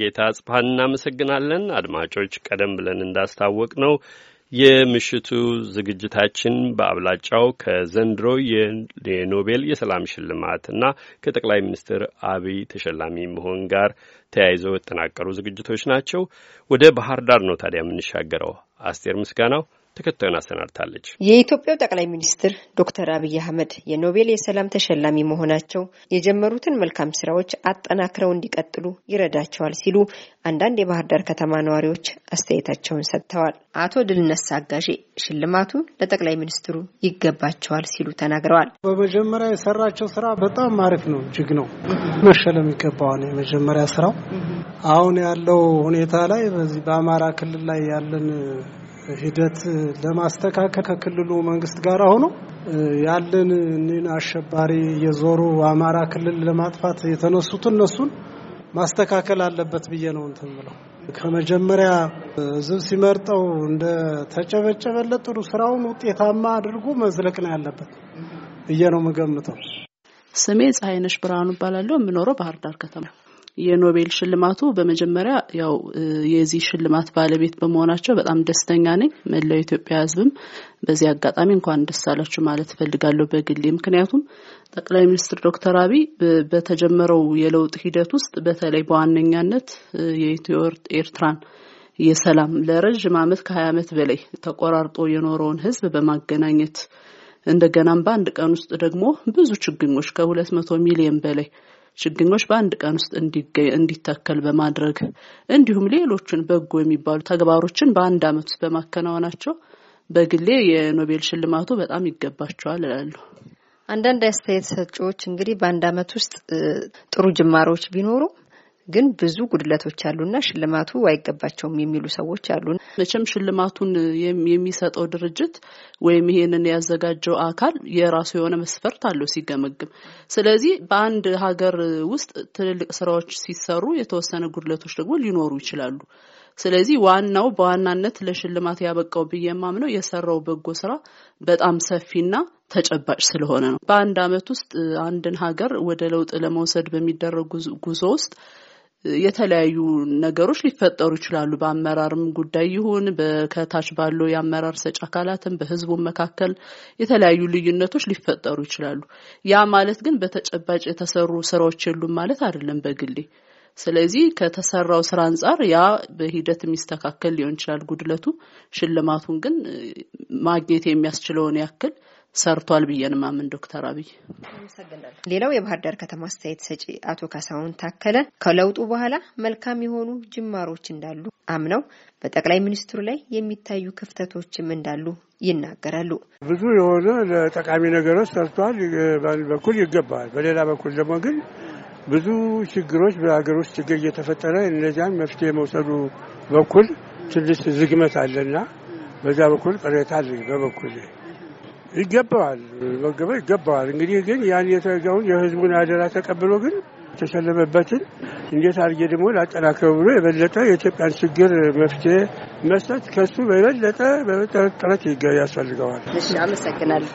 ሙሉጌታ ጽፋን እናመሰግናለን። አድማጮች፣ ቀደም ብለን እንዳስታወቅ ነው የምሽቱ ዝግጅታችን በአብላጫው ከዘንድሮ የኖቤል የሰላም ሽልማት እና ከጠቅላይ ሚኒስትር አብይ ተሸላሚ መሆን ጋር ተያይዘው የተጠናቀሩ ዝግጅቶች ናቸው። ወደ ባህር ዳር ነው ታዲያ የምንሻገረው። አስቴር ምስጋናው ተከታዩን አሰናድታለች። የኢትዮጵያው ጠቅላይ ሚኒስትር ዶክተር አብይ አህመድ የኖቤል የሰላም ተሸላሚ መሆናቸው የጀመሩትን መልካም ስራዎች አጠናክረው እንዲቀጥሉ ይረዳቸዋል ሲሉ አንዳንድ የባህር ዳር ከተማ ነዋሪዎች አስተያየታቸውን ሰጥተዋል። አቶ ድልነሳ አጋዤ ሽልማቱ ለጠቅላይ ሚኒስትሩ ይገባቸዋል ሲሉ ተናግረዋል። በመጀመሪያ የሰራቸው ስራ በጣም አሪፍ ነው፣ እጅግ ነው መሸለም ይገባዋል። የመጀመሪያ ስራው አሁን ያለው ሁኔታ ላይ በዚህ በአማራ ክልል ላይ ያለን ሂደት ለማስተካከል ከክልሉ መንግስት ጋር ሆኖ ያለን እኒን አሸባሪ የዞሩ አማራ ክልል ለማጥፋት የተነሱት እነሱን ማስተካከል አለበት ብዬ ነው እንትን ብለው ከመጀመሪያ ህዝብ ሲመርጠው እንደ ተጨበጨበለት ጥሩ ስራውን ውጤታማ አድርጎ መዝለቅ ነው ያለበት ብዬ ነው የምገምተው። ስሜ ፀሐይነሽ ብርሃኑ እባላለሁ። የምኖረው ባህር ዳር ከተማ የኖቤል ሽልማቱ በመጀመሪያ ያው የዚህ ሽልማት ባለቤት በመሆናቸው በጣም ደስተኛ ነኝ። መላው የኢትዮጵያ ሕዝብም በዚህ አጋጣሚ እንኳን ደስ አላችሁ ማለት እፈልጋለሁ በግሌ። ምክንያቱም ጠቅላይ ሚኒስትር ዶክተር አብይ በተጀመረው የለውጥ ሂደት ውስጥ በተለይ በዋነኛነት የኢትዮ ኤርትራን የሰላም ለረዥም ዓመት ከሀያ ዓመት በላይ ተቆራርጦ የኖረውን ሕዝብ በማገናኘት እንደገናም በአንድ ቀን ውስጥ ደግሞ ብዙ ችግኞች ከሁለት መቶ ሚሊዮን በላይ ችግኞች በአንድ ቀን ውስጥ እንዲተከል በማድረግ እንዲሁም ሌሎችን በጎ የሚባሉ ተግባሮችን በአንድ ዓመት ውስጥ በማከናወናቸው በግሌ የኖቤል ሽልማቱ በጣም ይገባቸዋል እላለሁ። አንዳንድ አስተያየት ሰጪዎች እንግዲህ በአንድ ዓመት ውስጥ ጥሩ ጅማሮች ቢኖሩ ግን ብዙ ጉድለቶች አሉና ሽልማቱ አይገባቸውም የሚሉ ሰዎች አሉ። መቼም ሽልማቱን የሚሰጠው ድርጅት ወይም ይሄንን ያዘጋጀው አካል የራሱ የሆነ መስፈርት አለው ሲገመግም። ስለዚህ በአንድ ሀገር ውስጥ ትልልቅ ስራዎች ሲሰሩ የተወሰነ ጉድለቶች ደግሞ ሊኖሩ ይችላሉ። ስለዚህ ዋናው በዋናነት ለሽልማት ያበቃው ብዬ የማምነው የሰራው በጎ ስራ በጣም ሰፊና ተጨባጭ ስለሆነ ነው። በአንድ ዓመት ውስጥ አንድን ሀገር ወደ ለውጥ ለመውሰድ በሚደረግ ጉዞ ውስጥ የተለያዩ ነገሮች ሊፈጠሩ ይችላሉ። በአመራርም ጉዳይ ይሁን ከታች ባለው የአመራር ሰጭ አካላትም በህዝቡ መካከል የተለያዩ ልዩነቶች ሊፈጠሩ ይችላሉ። ያ ማለት ግን በተጨባጭ የተሰሩ ስራዎች የሉም ማለት አይደለም በግሌ። ስለዚህ ከተሰራው ስራ አንጻር ያ በሂደት የሚስተካከል ሊሆን ይችላል ጉድለቱ። ሽልማቱን ግን ማግኘት የሚያስችለውን ያክል ሰርቷል ብዬን ማምን ዶክተር አብይ። ሌላው የባህር ዳር ከተማ አስተያየት ሰጪ አቶ ካሳሁን ታከለ ከለውጡ በኋላ መልካም የሆኑ ጅማሮች እንዳሉ አምነው በጠቅላይ ሚኒስትሩ ላይ የሚታዩ ክፍተቶችም እንዳሉ ይናገራሉ። ብዙ የሆነ ለጠቃሚ ነገሮች ሰርቷል፣ በአንድ በኩል ይገባል። በሌላ በኩል ደግሞ ግን ብዙ ችግሮች በሀገር ውስጥ ችግር እየተፈጠረ እነዚያን መፍትሄ መውሰዱ በኩል ትንሽ ዝግመት አለና በዛ በኩል ቅሬታ አለኝ በበኩል ይገባዋል መገበ ይገባዋል። እንግዲህ ግን ያን የተገውን የህዝቡን አደራ ተቀብሎ ግን የተሸለመበትን እንዴት አድርጌ ደግሞ ላጠናክረው ብሎ የበለጠ የኢትዮጵያን ችግር መፍትሄ መስጠት ከሱ በበለጠ በበለጠ ጥረት ያስፈልገዋል። አመሰግናለሁ።